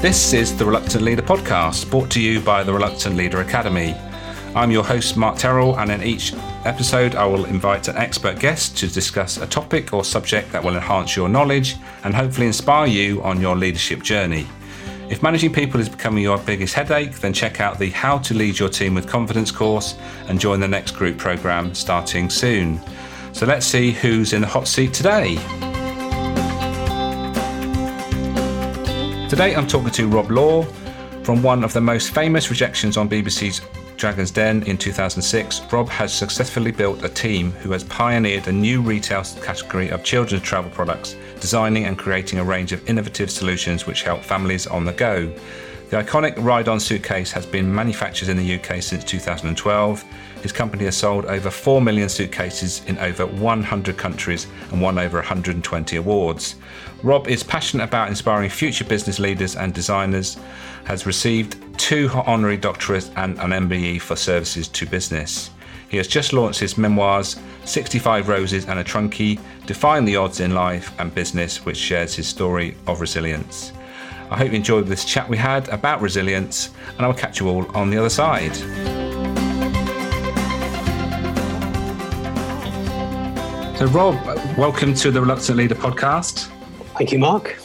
This is the Reluctant Leader podcast, brought to you by the Reluctant Leader Academy. I'm your host, Mark Terrell, and in each episode, I will invite an expert guest to discuss a topic or subject that will enhance your knowledge and hopefully inspire you on your leadership journey. If managing people is becoming your biggest headache, then check out the How to Lead Your Team with Confidence course and join the next group program starting soon. So let's see who's in the hot seat today. Today I'm talking to Rob Law from one of the most famous rejections on BBC's Dragon's Den in 2006, Rob has successfully built a team who has pioneered a new retail category of children's travel products, designing and creating a range of innovative solutions which help families on the go. The iconic ride on suitcase has been manufactured in the UK since 2012. His company has sold over 4 million suitcases in over 100 countries and won over 120 awards. Rob is passionate about inspiring future business leaders and designers, has received two honorary doctorates and an MBE for services to business. He has just launched his memoirs, 65 Roses and a Trunki, Defying the Odds in Life and Business, which shares his story of resilience. I hope you enjoyed this chat we had about resilience, and I will catch you all on the other side. So, Rob, welcome to the Reluctant Leader podcast. Thank you, Mark.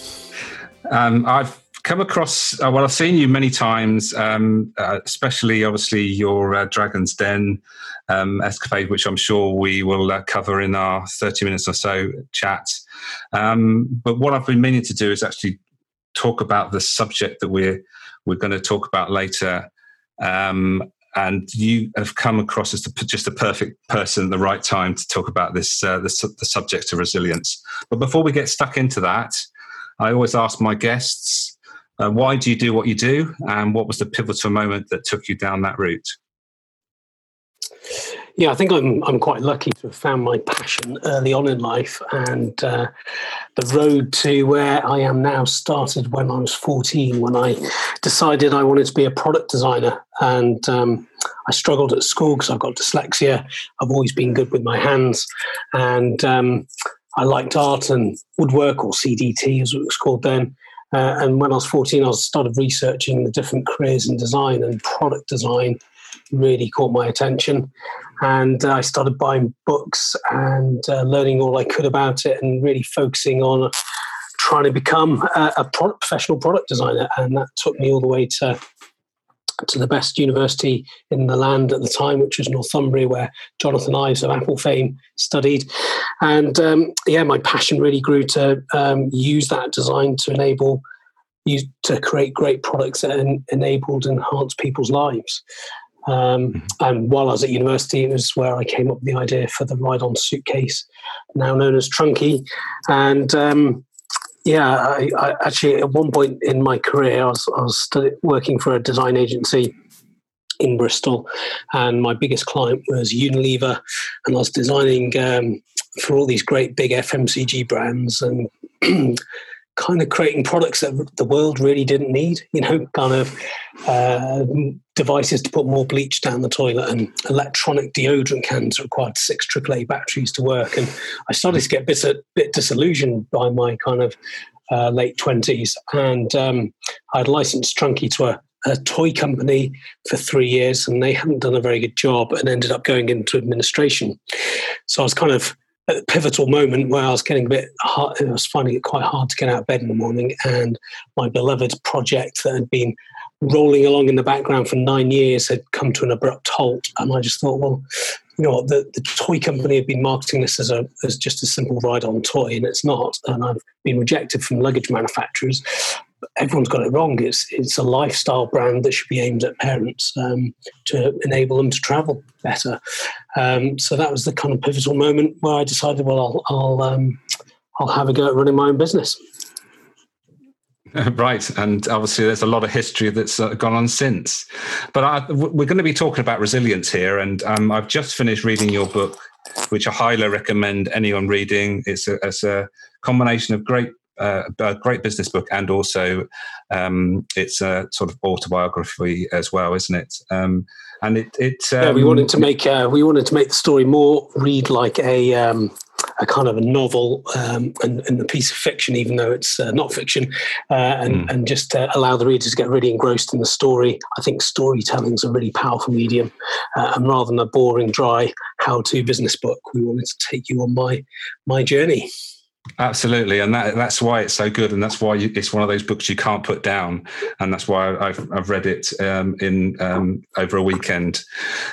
Um, I've come across, uh, well, I've seen you many times, um, uh, especially obviously your uh, Dragon's Den um, escapade, which I'm sure we will uh, cover in our 30 minutes or so chat. Um, but what I've been meaning to do is actually talk about the subject that we're we're going to talk about later. Um, and you have come across as the, just the perfect person at the right time to talk about this uh, the, the subject of resilience. But before we get stuck into that, I always ask my guests uh, why do you do what you do, and what was the pivotal moment that took you down that route? Yeah, I think I'm I'm quite lucky to have found my passion early on in life, and uh, the road to where I am now started when I was 14, when I decided I wanted to be a product designer, and um, I struggled at school because I've got dyslexia. I've always been good with my hands, and um, I liked art and woodwork, or CDT as it was called then. Uh, and when I was 14, I started researching the different careers in design and product design really caught my attention. And I started buying books and uh, learning all I could about it and really focusing on trying to become a, a professional product designer. And that took me all the way to to the best university in the land at the time, which was Northumbria, where Jonathan Ives of Apple fame studied. And um, yeah, my passion really grew to um, use that design to enable you to create great products that en- enabled and enhanced people's lives. Um, mm-hmm. and while I was at university, it was where I came up with the idea for the ride-on suitcase, now known as Trunki. And um, yeah, I, I, actually at one point in my career, I was, I was working for a design agency in Bristol, and my biggest client was Unilever, and I was designing um, for all these great big FMCG brands and. kind of creating products that the world really didn't need, you know, kind of uh, devices to put more bleach down the toilet and electronic deodorant cans required six AAA batteries to work. And I started to get a bit, a bit disillusioned by my kind of uh, late 20s. And um, I'd licensed Trunki to a, a toy company for three years and they hadn't done a very good job and ended up going into administration. So I was kind of at the pivotal moment where I was getting a bit hard, I was finding it quite hard to get out of bed in the morning, and my beloved project that had been rolling along in the background for nine years had come to an abrupt halt. And I just thought, well, you know, the, the toy company had been marketing this as a as just a simple ride-on toy, and it's not. And I've been rejected from luggage manufacturers everyone's got it wrong. It's it's a lifestyle brand that should be aimed at parents um, to enable them to travel better. Um, so that was the kind of pivotal moment where I decided, well, I'll I'll, um, I'll have a go at running my own business. Right, and obviously there's a lot of history that's gone on since. But I, we're going to be talking about resilience here, and um, I've just finished reading your book, which I highly recommend anyone reading. It's a, it's a combination of great uh, a great business book, and also um, it's a sort of autobiography as well, isn't it? Um, and it, it um, yeah, we wanted to make uh, we wanted to make the story more read like a um, a kind of a novel um, and, and, a piece of fiction, even though it's uh, not fiction, uh, and, mm. and just allow the reader to get really engrossed in the story. I think storytelling is a really powerful medium, uh, and rather than a boring, dry how-to business book, we wanted to take you on my my journey. Absolutely, and that that's why it's so good, and that's why you, it's one of those books you can't put down, and that's why I've I've read it um, in um, over a weekend.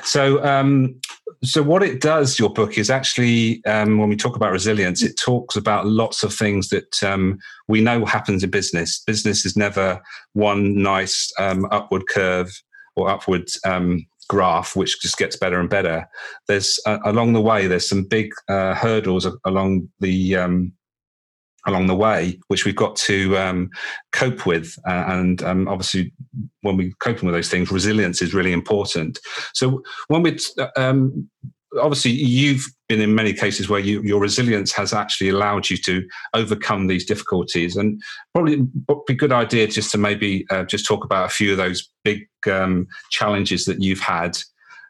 So, um, so what it does, your book is actually um, when we talk about resilience, it talks about lots of things that um, we know happens in business. Business is never one nice um, upward curve or upward graph, which just gets better and better. There's uh, along the way, there's some big uh, hurdles along the um, along the way, which we've got to um, cope with. Uh, and um, obviously, when we're coping with those things, resilience is really important. So when we um, obviously you've been in many cases where you, your resilience has actually allowed you to overcome these difficulties and probably be a good idea just to maybe uh, just talk about a few of those big um, challenges that you've had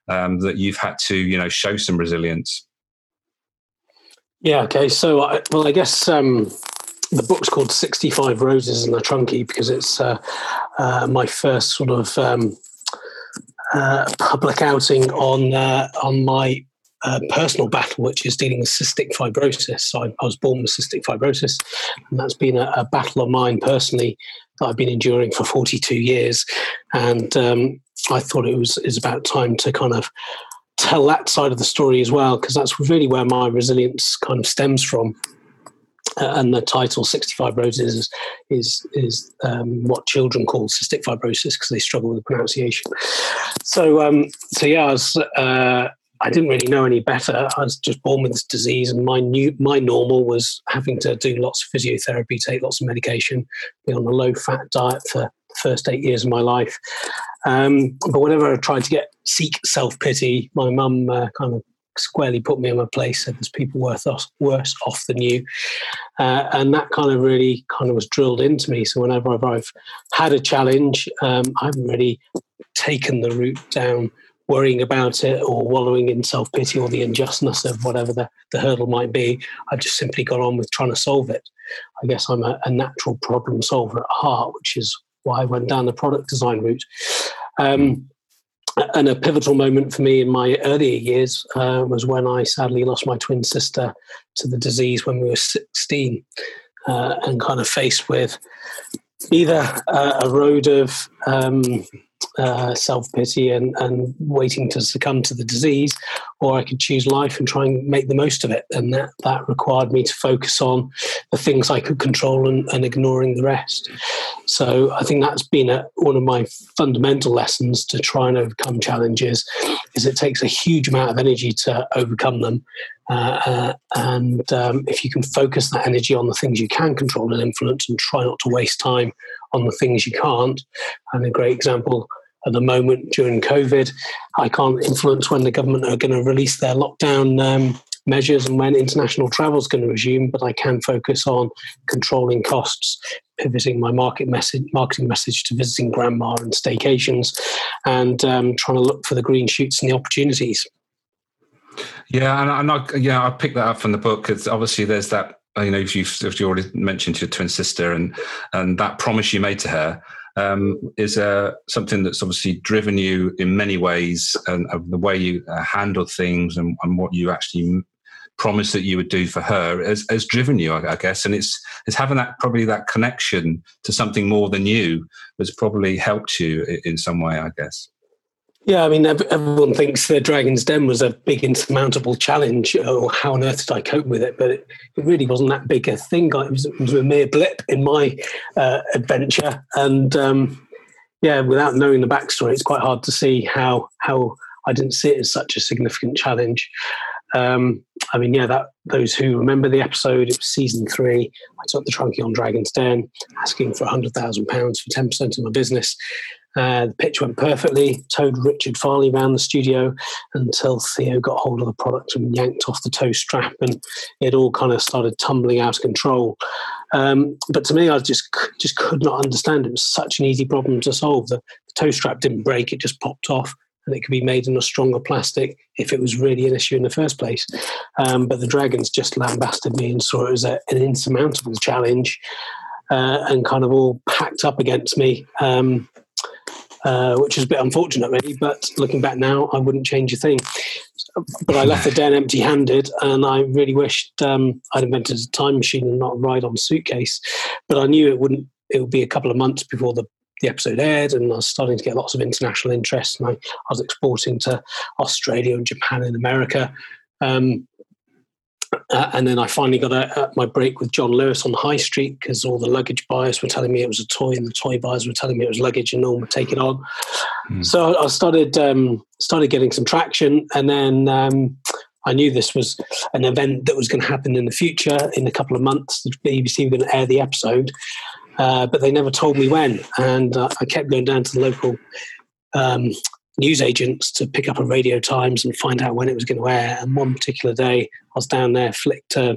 um, that you've had to you know show some resilience yeah. Okay. So, I, well, I guess um, the book's called 65 Roses in the Trunki because it's uh, uh, my first sort of um, uh, public outing on uh, on my uh, personal battle, which is dealing with cystic fibrosis. So I, I, was born with cystic fibrosis, and that's been a, a, battle of mine personally that I've been enduring for 42 years. And um, I thought it was is about time to kind of tell that side of the story as well, because that's really where my resilience kind of stems from. Uh, and the title 65 roses is is, is um, what children call cystic fibrosis because they struggle with the pronunciation so um, so yeah i was uh, I didn't really know any better. I was just born with this disease, and my new my normal was having to do lots of physiotherapy, take lots of medication, be on a low fat diet for first eight years of my life. Um, but whenever I tried to get seek self pity, my mum uh, kind of squarely put me in my place. Said there's people worse off, worse off than you, uh, and that kind of really kind of was drilled into me. So whenever I've, I've had a challenge, um, I haven't really taken the route down worrying about it or wallowing in self pity or the unjustness of whatever the, the hurdle might be. I've just simply got on with trying to solve it. I guess I'm a, a natural problem solver at heart, which is why I went down the product design route. Um, and a pivotal moment for me in my earlier years uh, was when I sadly lost my twin sister to the disease when we were 16 uh, and kind of faced with either uh, a road of um, uh, self pity and, and waiting to succumb to the disease, or I could choose life and try and make the most of it. And that, that required me to focus on the things I could control and, and ignoring the rest. So I think that's been a, one of my fundamental lessons to try and overcome challenges. Is it takes a huge amount of energy to overcome them, uh, uh, and um, if you can focus that energy on the things you can control and influence and try not to waste time on the things you can't. And a great example at the moment during COVID, I can't influence when the government are going to release their lockdown um, measures and when international travel is going to resume, but I can focus on controlling costs, pivoting my market message, marketing message to visiting grandma and staycations, and um, trying to look for the green shoots and the opportunities. Yeah, and, and I, yeah, I picked that up from the book because obviously there's that you know if you've, if you already mentioned your twin sister and and that promise you made to her um, is uh, something that's obviously driven you in many ways and the way you uh, handle things and, and, what you actually promised that you would do for her has, has driven you I, I, guess. And it's it's having that probably that connection to something more than you has probably helped you in, in some way I guess yeah, I mean, everyone thinks the Dragon's Den was a big insurmountable challenge. Oh, how on earth did I cope with it? But it, really wasn't that big a thing. It was, it was a mere blip in my uh, adventure. And um, yeah, without knowing the backstory, it's quite hard to see how how I didn't see it as such a significant challenge. Um, I mean, yeah, that those who remember the episode, it was season three. I took the Trunki on Dragon's Den, asking for hundred thousand pounds for ten percent of my business. Uh, the pitch went perfectly, towed Richard Farleigh around the studio until Theo got hold of the product and yanked off the tow strap, and it all kind of started tumbling out of control. Um, but to me, I just just could not understand. It was such an easy problem to solve. The, the tow strap didn't break; it just popped off. And it could be made in a stronger plastic if it was really an issue in the first place. Um, but the Dragons just lambasted me and saw it as a, an insurmountable challenge uh, and kind of all packed up against me. Um, uh, which is a bit unfortunate, really. But looking back now, I wouldn't change a thing. But I left the den empty-handed, and I really wished um, I'd invented a time machine and not a ride-on suitcase. But I knew it wouldn't. It would be a couple of months before the the episode aired, and I was starting to get lots of international interest. And I, I was exporting to Australia and Japan and America. Um, uh, and then I finally got a, a, my break with John Lewis on High Street because all the luggage buyers were telling me it was a toy, and the toy buyers were telling me it was luggage, and no one would take it on. Mm. So I started um, started getting some traction, and then um, I knew this was an event that was going to happen in the future. In a couple of months, the BBC were going to air the episode, uh, but they never told me when. And uh, I kept going down to the local um, newsagents to pick up a Radio Times and find out when it was going to air. And one particular day, I was down there, flicked uh,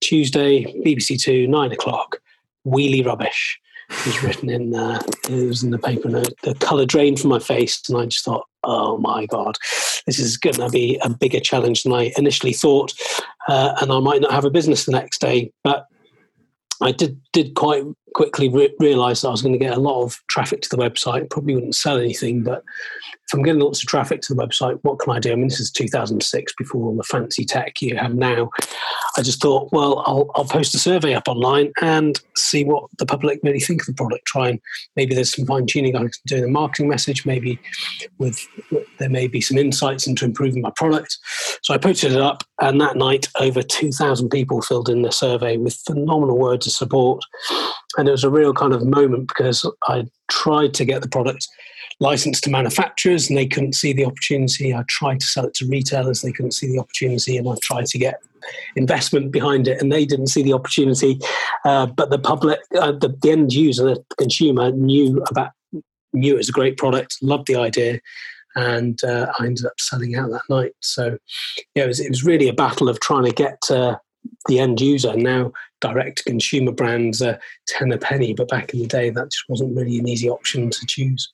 Tuesday, BBC Two, nine o'clock, wheelie rubbish. It was written in, uh, it was in the paper, and the colour drained from my face, and I just thought, oh my god, this is going to be a bigger challenge than I initially thought, uh, and I might not have a business the next day. But I did did quite quickly re- realize that I was going to get a lot of traffic to the website. Probably wouldn't sell anything, but if I'm getting lots of traffic to the website, what can I do? I mean, this is 2006 before all the fancy tech you have now. I just thought, well, I'll, I'll post a survey up online and see what the public really think of the product. Try and maybe there's some fine tuning I can do in the marketing message. Maybe with there may be some insights into improving my product. So I posted it up, and that night, over 2,000 people filled in the survey with phenomenal words of support. And it was a real kind of moment because I tried to get the product licensed to manufacturers and they couldn't see the opportunity. I tried to sell it to retailers, they couldn't see the opportunity, and I tried to get investment behind it and they didn't see the opportunity. Uh, but the public, uh, the, the, end user, the consumer knew about knew it was a great product, loved the idea. And uh, I ended up selling out that night. So, yeah, it was, it was really a battle of trying to get uh, the end user. Now, direct consumer brands are 10 a penny, but back in the day, that just wasn't really an easy option to choose.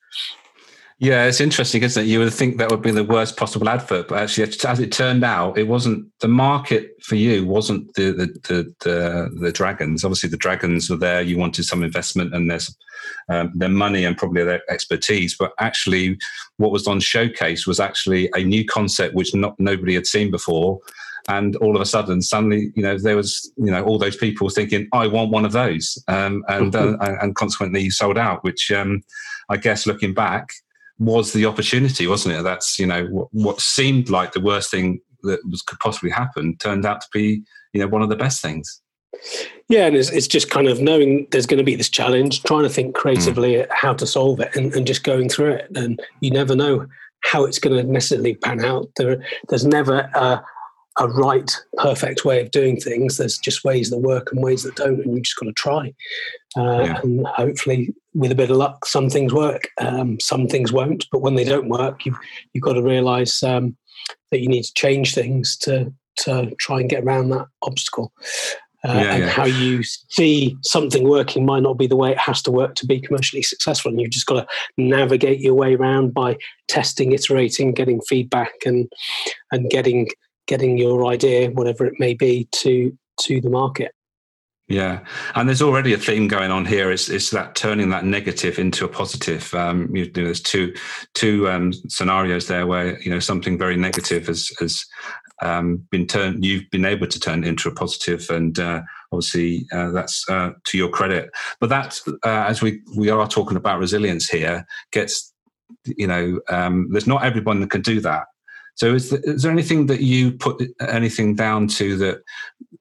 Yeah, it's interesting, isn't it? You would think that would be the worst possible advert, but actually, as it turned out, it wasn't. The market for you wasn't the the the, the, the dragons. Obviously, the dragons were there. You wanted some investment and there's um, their money and probably their expertise. But actually, what was on showcase was actually a new concept which not nobody had seen before. And all of a sudden, suddenly, you know, there was, you know, all those people thinking, "I want one of those," um, and uh, and consequently, you sold out. Which um, I guess, looking back, was the opportunity, wasn't it? That's you know what, what seemed like the worst thing that was, could possibly happen turned out to be you know one of the best things. Yeah, and it's, it's just kind of knowing there's going to be this challenge, trying to think creatively mm. how to solve it, and, and just going through it. And you never know how it's going to necessarily pan out. There, there's never a, a right, perfect way of doing things. There's just ways that work and ways that don't, and you just got to try. Uh, yeah. And hopefully, with a bit of luck, some things work, um, some things won't. But when they don't work, you've you've got to realise um, that you need to change things to to try and get around that obstacle. Uh, yeah, and yeah. how you see something working might not be the way it has to work to be commercially successful. And you've just got to navigate your way around by testing, iterating, getting feedback, and and getting getting your idea, whatever it may be, to to the market. Yeah, and there's already a theme going on here. it's is that turning that negative into a positive? Um, you know, there's two two um, scenarios there where you know something very negative has has um, been turned. You've been able to turn into a positive, and uh, obviously uh, that's uh, to your credit. But that, uh, as we we are talking about resilience here, gets you know, um, there's not everyone that can do that. So is, is there anything that you put anything down to that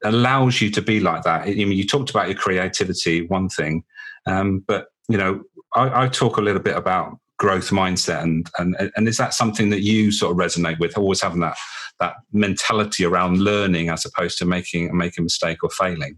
allows you to be like that? I mean, you talked about your creativity, one thing, um, but you know, I, I, talk a little bit about growth mindset, and and and is that something that you sort of resonate with? Always having that that mentality around learning as opposed to making making a mistake or failing.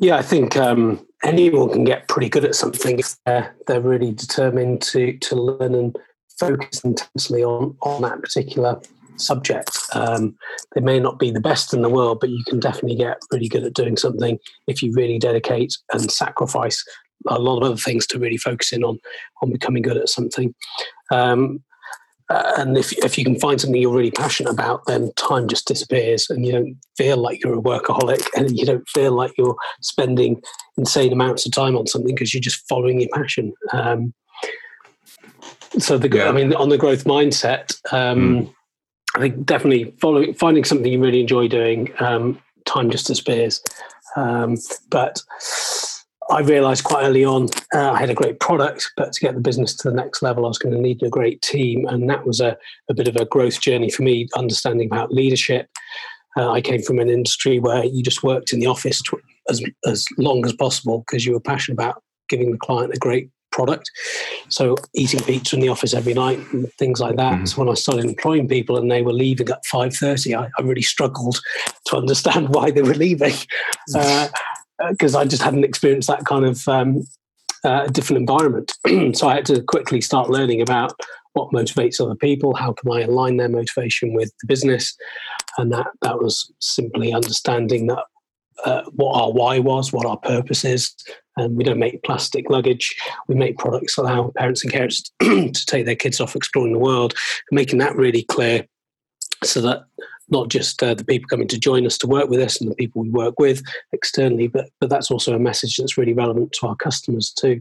Yeah, I think um, anyone can get pretty good at something if they're, they're really determined to to learn and focus intensely on on that particular subject. Um, they may not be the best in the world, but you can definitely get really good at doing something if you really dedicate and sacrifice a lot of other things to really focus in on on becoming good at something. Um, uh, and if if you can find something you're really passionate about, then time just disappears, and you don't feel like you're a workaholic, and you don't feel like you're spending insane amounts of time on something because you're just following your passion. Um, so the yeah. I mean, on the growth mindset, um, mm. I think definitely following finding something you really enjoy doing. Um, time just disappears, um, but I realized quite early on uh, I had a great product, but to get the business to the next level, I was going to need a great team. And that was a, a bit of a growth journey for me, understanding about leadership. Uh, I came from an industry where you just worked in the office to, as, as long as possible because you were passionate about giving the client a great product. So eating pizza in the office every night and things like that. Mm-hmm. So when I started employing people and they were leaving at 5.30, I, I really struggled to understand why they were leaving. Uh, because I just hadn't experienced that kind of um, uh, different environment. so I had to quickly start learning about what motivates other people, how can I align their motivation with the business, and that that was simply understanding that uh, what our why was, what our purpose is. And we don't make plastic luggage. We make products that allow parents and carers to take their kids off exploring the world, making that really clear so that not just uh, the people coming to join us to work with us and the people we work with externally, but but that's also a message that's really relevant to our customers too.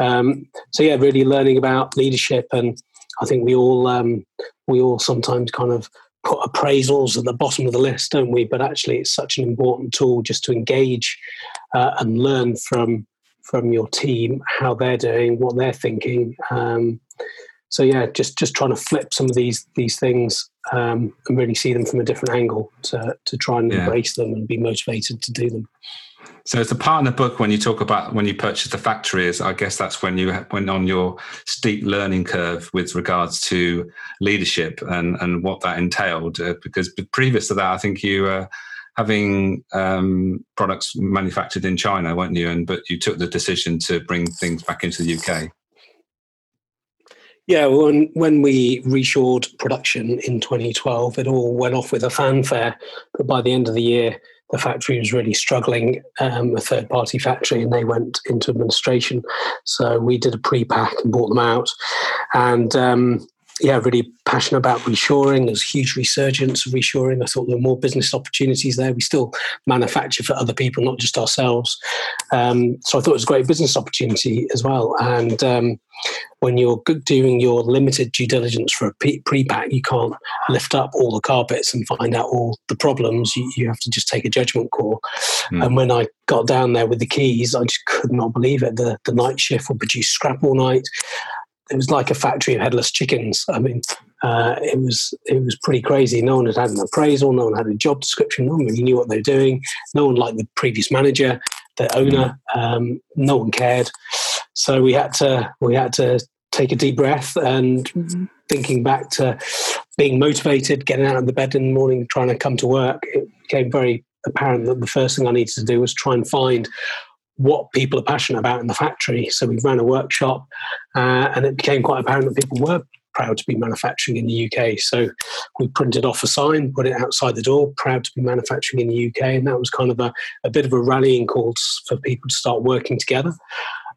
Um, so yeah, really learning about leadership, and I think we all um, we all sometimes kind of put appraisals at the bottom of the list, don't we? But actually, it's such an important tool just to engage uh, and learn from from your team how they're doing, what they're thinking. Um, so yeah, just just trying to flip some of these these things um, and really see them from a different angle to to try and yeah. embrace them and be motivated to do them. So it's a part in the book when you talk about when you purchased the factory is I guess that's when you went on your steep learning curve with regards to leadership and and what that entailed. Uh, because previous to that, I think you were having um, products manufactured in China, weren't you? And but you took the decision to bring things back into the UK. Yeah, when when we reshored production in 2012, it all went off with a fanfare. But by the end of the year, the factory was really struggling, um, a third party factory, and they went into administration. So we did a pre pack and bought them out. And um, yeah, really passionate about reshoring. There's huge resurgence of reshoring. I thought there were more business opportunities there. We still manufacture for other people, not just ourselves. Um, so I thought it was a great business opportunity as well. And um, when you're doing your limited due diligence for a pre-pack, you can't lift up all the carpets and find out all the problems. You, you have to just take a judgment call. Mm. And when I got down there with the keys, I just could not believe it. The, the night shift would produce scrap all night it was like a factory of headless chickens. I mean, uh, it was it was pretty crazy. No one had had an appraisal. No one had a job description. No one really knew what they were doing. No one liked the previous manager, the owner. Um, no one cared. So we had to we had to take a deep breath and thinking back to being motivated, getting out of the bed in the morning, trying to come to work. It became very apparent that the first thing I needed to do was try and find what people are passionate about in the factory. So we ran a workshop, uh, and it became quite apparent that people were proud to be manufacturing in the UK. So we printed off a sign, put it outside the door, proud to be manufacturing in the UK. And that was kind of a, a bit of a rallying call for people to start working together.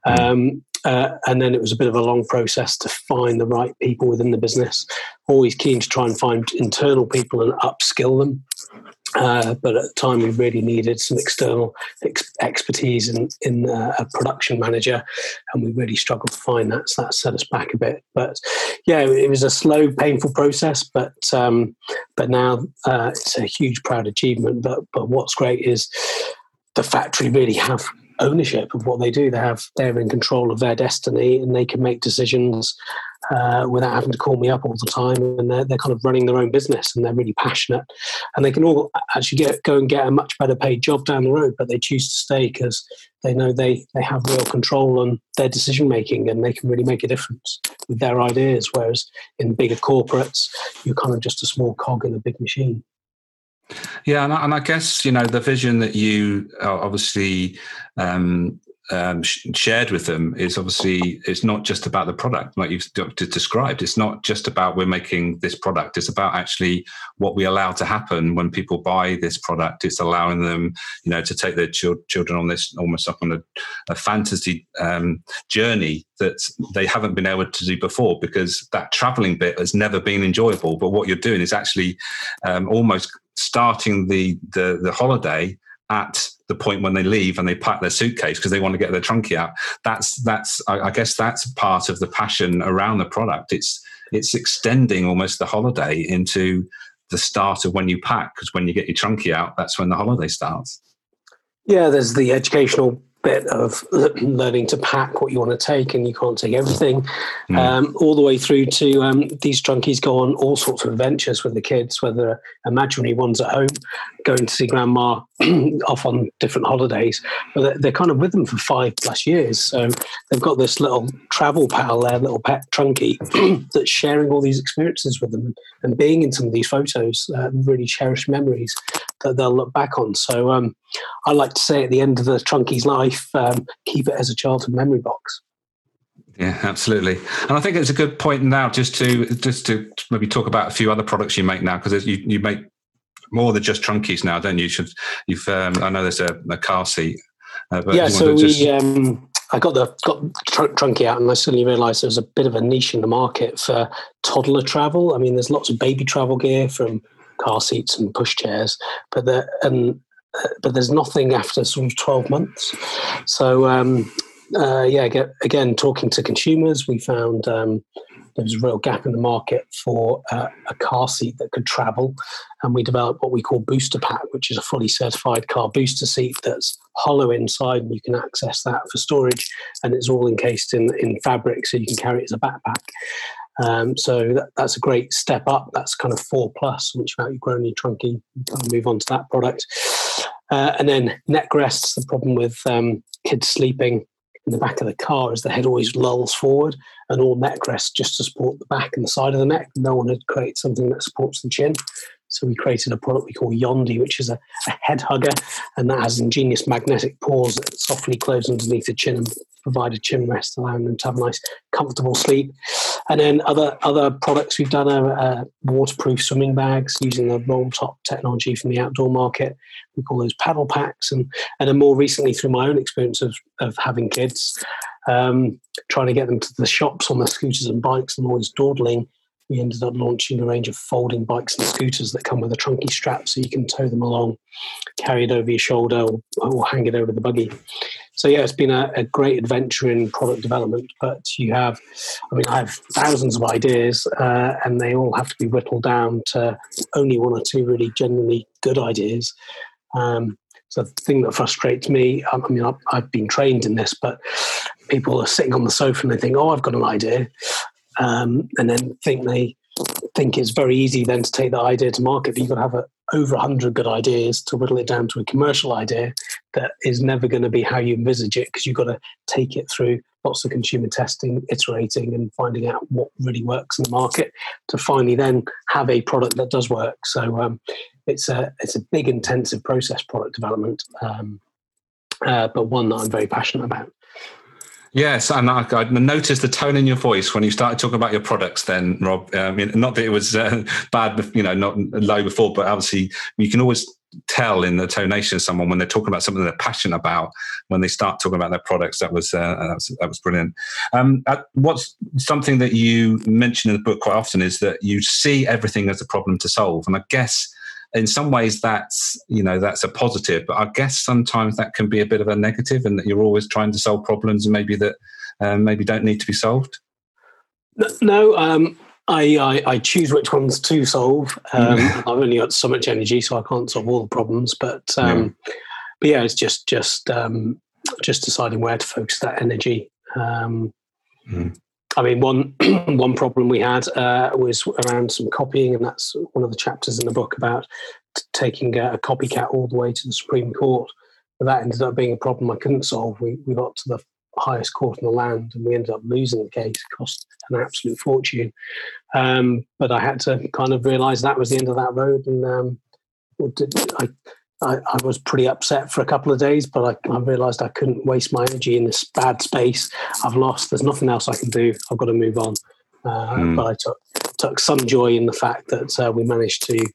Um, uh, and then it was a bit of a long process to find the right people within the business. Always keen to try and find internal people and upskill them. Uh, but at the time, we really needed some external ex- expertise in, in uh, a production manager, and we really struggled to find that. So that set us back a bit. But yeah, it was a slow, painful process. But um, but now uh, it's a huge, proud achievement. But but what's great is the factory really have ownership of what they do. They have they're in control of their destiny, and they can make decisions uh, without having to call me up all the time. And they're, they're kind of running their own business, and they're really passionate. And they can all actually get go and get a much better paid job down the road, but they choose to stay because they know they they have real control on their decision making, and they can really make a difference with their ideas. Whereas in bigger corporates, you're kind of just a small cog in a big machine. Yeah, and I, and I, guess you know the vision that you uh, obviously um, um, sh- shared with them is obviously it's not just about the product like you've described. It's not just about we're making this product. It's about actually what we allow to happen when people buy this product. It's allowing them you know to take their ch- children on this almost up on a, a fantasy um, journey that they haven't been able to do before because that traveling bit has never been enjoyable. But what you're doing is actually um, almost starting the, the the holiday at the point when they leave and they pack their suitcase because they want to get their Trunki out. That's that's I, I, guess that's part of the passion around the product. It's it's extending almost the holiday into the start of when you pack because when you get your Trunki out, that's when the holiday starts. Yeah, there's the educational bit of learning to pack what you want to take and you can't take everything. Mm. um, all the way through to um, these Trunkis go on all sorts of adventures with the kids whether imaginary ones at home going to see grandma off on different holidays. But they're, they're, kind of with them for five plus years so they've got this little travel pal their little pet Trunki that's sharing all these experiences with them and being in some of these photos uh, really cherished memories that they'll look back on. So um, I like to say at the end of the Trunki's life, um, keep it as a childhood memory box. Yeah, absolutely. And I think it's a good point now just to just to maybe talk about a few other products you make now because you, you make more than just Trunkis now, don't you? you should you've um, I know there's a, a car seat. Uh, yeah, so just... we um, I got the got tr- Trunki out, and I suddenly realised there was a bit of a niche in the market for toddler travel. I mean, there's lots of baby travel gear from car seats and pushchairs, but there and uh, but there's nothing after sort of 12 months. So um, uh, yeah, again, talking to consumers, we found um, there was a real gap in the market for uh, a car seat that could travel, and we developed what we call BoostApak, which is a fully certified car booster seat that's hollow inside, and you can access that for storage, and it's all encased in in fabric, so you can carry it as a backpack. Um, so that, that's a great step up. That's kind of four plus. Once you've outgrown your Trunki, you move on to that product. Uh, and then neck rests. The problem with um, kids sleeping in the back of the car is the head always lulls forward, and all neck rests just to support the back and the side of the neck. No one had created something that supports the chin. So we created a product we call Yondi, which is a, a head hugger, and that has ingenious magnetic pores that softly close underneath the chin and provide a chin rest, allowing them to have a nice, comfortable sleep. And then other other products we've done are uh, waterproof swimming bags using the roll top technology from the outdoor market. We call those PaddlePaks, and and then more recently through my own experience of of having kids, um, trying to get them to the shops on their scooters and bikes, and always dawdling we ended up launching a range of folding bikes and scooters that come with a Trunki strap so you can tow them along, carry it over your shoulder, or, or hang it over the buggy. So, yeah, it's been a, a, great adventure in product development. But you have, I mean, I have thousands of ideas, uh, and they all have to be whittled down to only one or two really genuinely good ideas. Um, so, the thing that frustrates me, I mean, I've, been trained in this, but people are sitting on the sofa and they think, oh, I've got an idea um, and then think they think it's very easy then to take that idea to market. But you've got to have a, over 100 good ideas to whittle it down to a commercial idea that is never going to be how you envisage it because you've got to take it through lots of consumer testing, iterating, and finding out what really works in the market to finally then have a product that does work. So um, it's a it's a big intensive process product development, um, uh, but one that I'm very passionate about. Yes, and I, I, noticed the tone in your voice when you started talking about your products. Then, Rob, I mean, not that it was uh, bad, you know, not low before, but obviously you can always tell in the tonation of someone when they're talking about something they're passionate about when they start talking about their products. That was uh, that, was, that was brilliant. Um, uh, what's something that you mention in the book quite often is that you see everything as a problem to solve, and I guess in some ways that's you know that's a positive but i guess sometimes that can be a bit of a negative and that you're always trying to solve problems and maybe that um, maybe don't need to be solved no um, I, I, I, choose which ones to solve. Um, I've only got so much energy, so I can't solve all the problems. But um, yeah. but yeah, it's just just um, just deciding where to focus that energy. Um, mm. I mean, one one problem we had uh, was around some copying, and that's one of the chapters in the book about t- taking a, a, copycat all the way to the Supreme Court. But that ended up being a problem I couldn't solve. We we got to the highest court in the land, and we ended up losing the case. It cost an absolute fortune. Um, but I had to kind of realise that was the end of that road, and um, I I, I, was pretty upset for a couple of days, but I, I, realized I couldn't waste my energy in this bad space. I've lost. There's nothing else I can do. I've got to move on. Uh, mm. But I took took some joy in the fact that uh, we managed to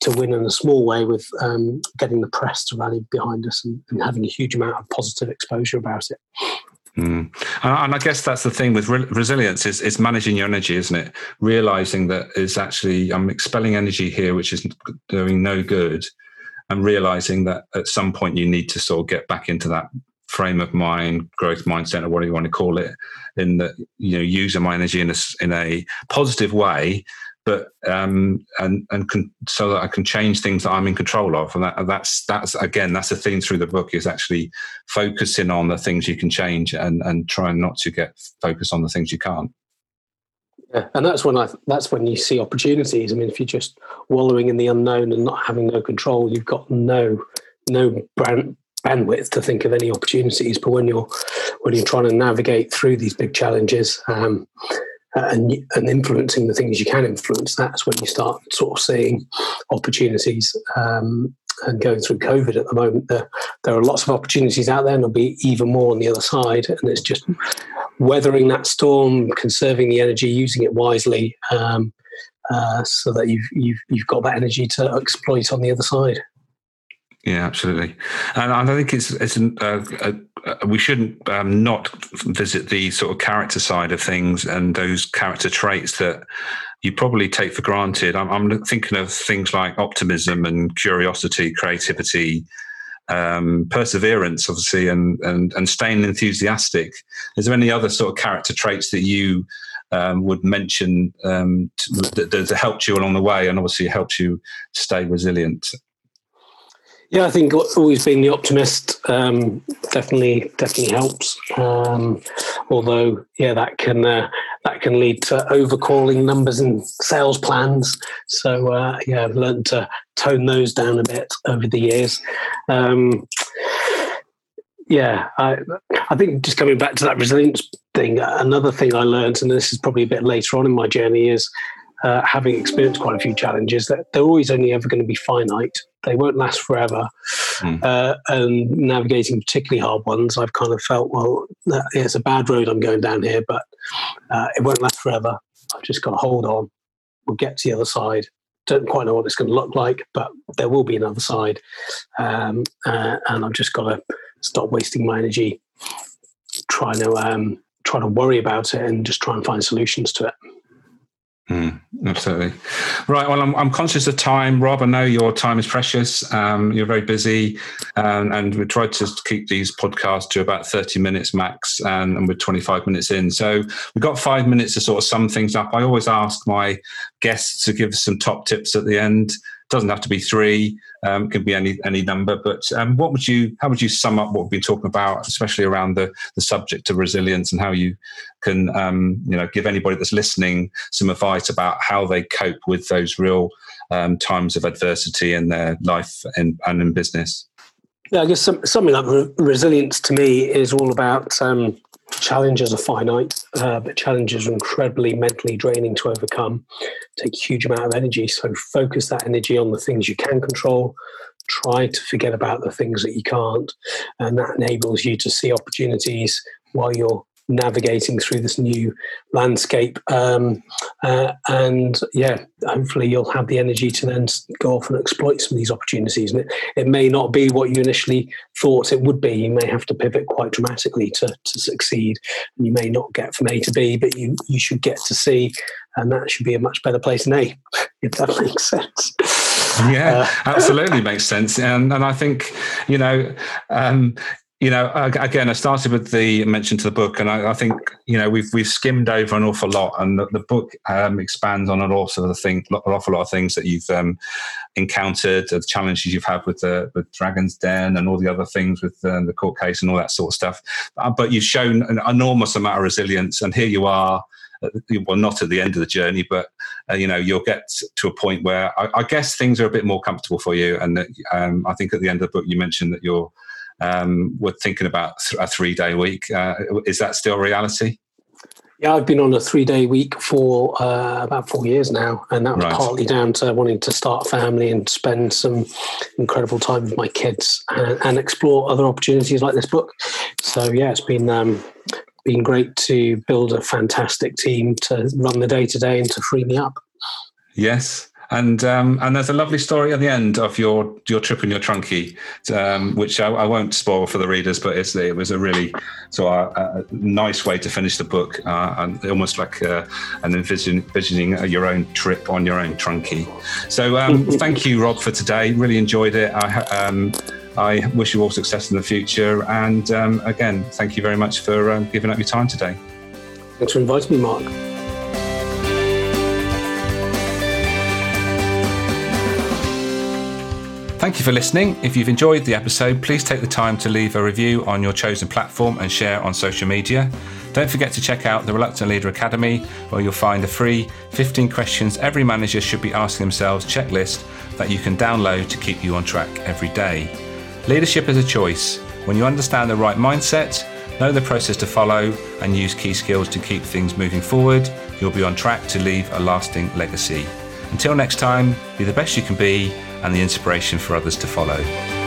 to win in a small way with um, getting the press to rally behind us and, and, having a huge amount of positive exposure about it. Mm. And I guess that's the thing with re- resilience is, is managing your energy, isn't it? Realizing that is actually I'm expelling energy here, which is doing no good, and realizing that at some point you need to sort of get back into that frame of mind, growth mindset, or whatever you want to call it, in that you know using my energy in a in a positive way, but um, and and can, so that I can change things that I'm in control of, and that, that's that's again that's the theme through the book is actually focusing on the things you can change and and trying not to get focused on the things you can't. Yeah, and that's when I that's when you see opportunities. I mean, if you're just wallowing in the unknown and not having no control, you've got no no brand, bandwidth to think of any opportunities. But when you're when you're trying to navigate through these big challenges um, and and influencing the things you can influence, that's when you start sort of seeing opportunities. Um, and going through COVID at the moment, there, there are lots of opportunities out there, and there'll be even more on the other side. And it's just weathering that storm, conserving the energy, using it wisely, um, uh, so that you've you've you've got that energy to exploit on the other side. Yeah, absolutely, and I think it's it's an, uh, uh, we shouldn't um, not visit the sort of character side of things and those character traits that you probably take for granted. I'm, I'm thinking of things like optimism and curiosity, creativity, um, perseverance, obviously, and, and and staying enthusiastic. Is there any other sort of character traits that you um, would mention um, to, that, that helped you along the way, and obviously helps you stay resilient? Yeah, I think always being the optimist um, definitely definitely helps. Um, although, yeah, that can uh, that can lead to overcalling numbers and sales plans. So, uh, yeah, I've learned to tone those down a bit over the years. Um, yeah, I I think just coming back to that resilience thing, another thing I learned, and this is probably a bit later on in my journey, is uh, having experienced quite a few challenges that they're always only ever going to be finite. They won't last forever. Mm. Uh, and navigating particularly hard ones, I've kind of felt, well, it's a bad road I'm going down here, but uh, it won't last forever. I've just got to hold on. We'll get to the other side. Don't quite know what it's going to look like, but there will be another side. Um, uh, and I've just got to stop wasting my energy trying to um, trying to worry about it and just try and find solutions to it. Mm, absolutely. Right. Well, I'm, I'm conscious of time, Rob. I know your time is precious. Um, you're very busy, um, and we tried to keep these podcasts to about 30 minutes max, and, and we're 25 minutes in. So we've got five minutes to sort of sum things up. I always ask my guests to give some top tips at the end doesn't have to be three. Um, it can be any any number. But um, what would you? How would you sum up what we've been talking about, especially around the the subject of resilience and how you can um, you know give anybody that's listening some advice about how they cope with those real um, times of adversity in their life and, and in business. Yeah, I guess some, something like re- resilience to me is all about um, challenges are finite, uh, but challenges are incredibly mentally draining to overcome, take a huge amount of energy. So focus that energy on the things you can control. Try to forget about the things that you can't. And that enables you to see opportunities while you're navigating through this new landscape. Um, uh, and yeah, hopefully you'll have the energy to then go off and exploit some of these opportunities. And it, it may not be what you initially thought it would be. You may have to pivot quite dramatically to, to succeed. And you may not get from A to B, but you, you should get to C. And that should be a much better place than A, if that makes sense. Yeah, uh, absolutely makes sense. And and I think, you know, um, you know, again, I started with the mention to the book, and I, I, think you know we've we've skimmed over an awful lot, and the, the book um, expands on an awful lot of things, an awful lot of things that you've um, encountered, the challenges you've had with the with Dragon's Den, and all the other things with uh, the court case and all that sort of stuff. Uh, but you've shown an enormous amount of resilience, and here you are. Well, not at the end of the journey, but uh, you know you'll get to a point where I, I, guess things are a bit more comfortable for you. And um, I think at the end of the book, you mentioned that you're um, we're thinking about a three day week. Uh, is that still reality? Yeah, I've been on a three day week for uh, about four years now. And that was right. partly down to wanting to start a family and spend some incredible time with my kids and, and explore other opportunities like this book. So, yeah, it's been. Um, been great to build a fantastic team to run the day to day and to free me up. Yes, and um, and there's a lovely story at the end of your your trip in your Trunki, um, which I, I, won't spoil for the readers, but it was a really so a, a nice way to finish the book, uh, and almost like uh, an envision, envisioning your own trip on your own Trunki. So um, thank you, Rob, for today. Really enjoyed it. I, um, I wish you all success in the future, and um, again, thank you very much for um, giving up your time today. Thanks for inviting me, Mark. Thank you for listening. If you've enjoyed the episode, please take the time to leave a review on your chosen platform and share on social media. Don't forget to check out the Reluctant Leader Academy, where you'll find a free 15 questions every manager should be asking themselves checklist that you can download to keep you on track every day. Leadership is a choice. When you understand the right mindset, know the process to follow, and use key skills to keep things moving forward, you'll be on track to leave a lasting legacy. Until next time, be the best you can be and the inspiration for others to follow.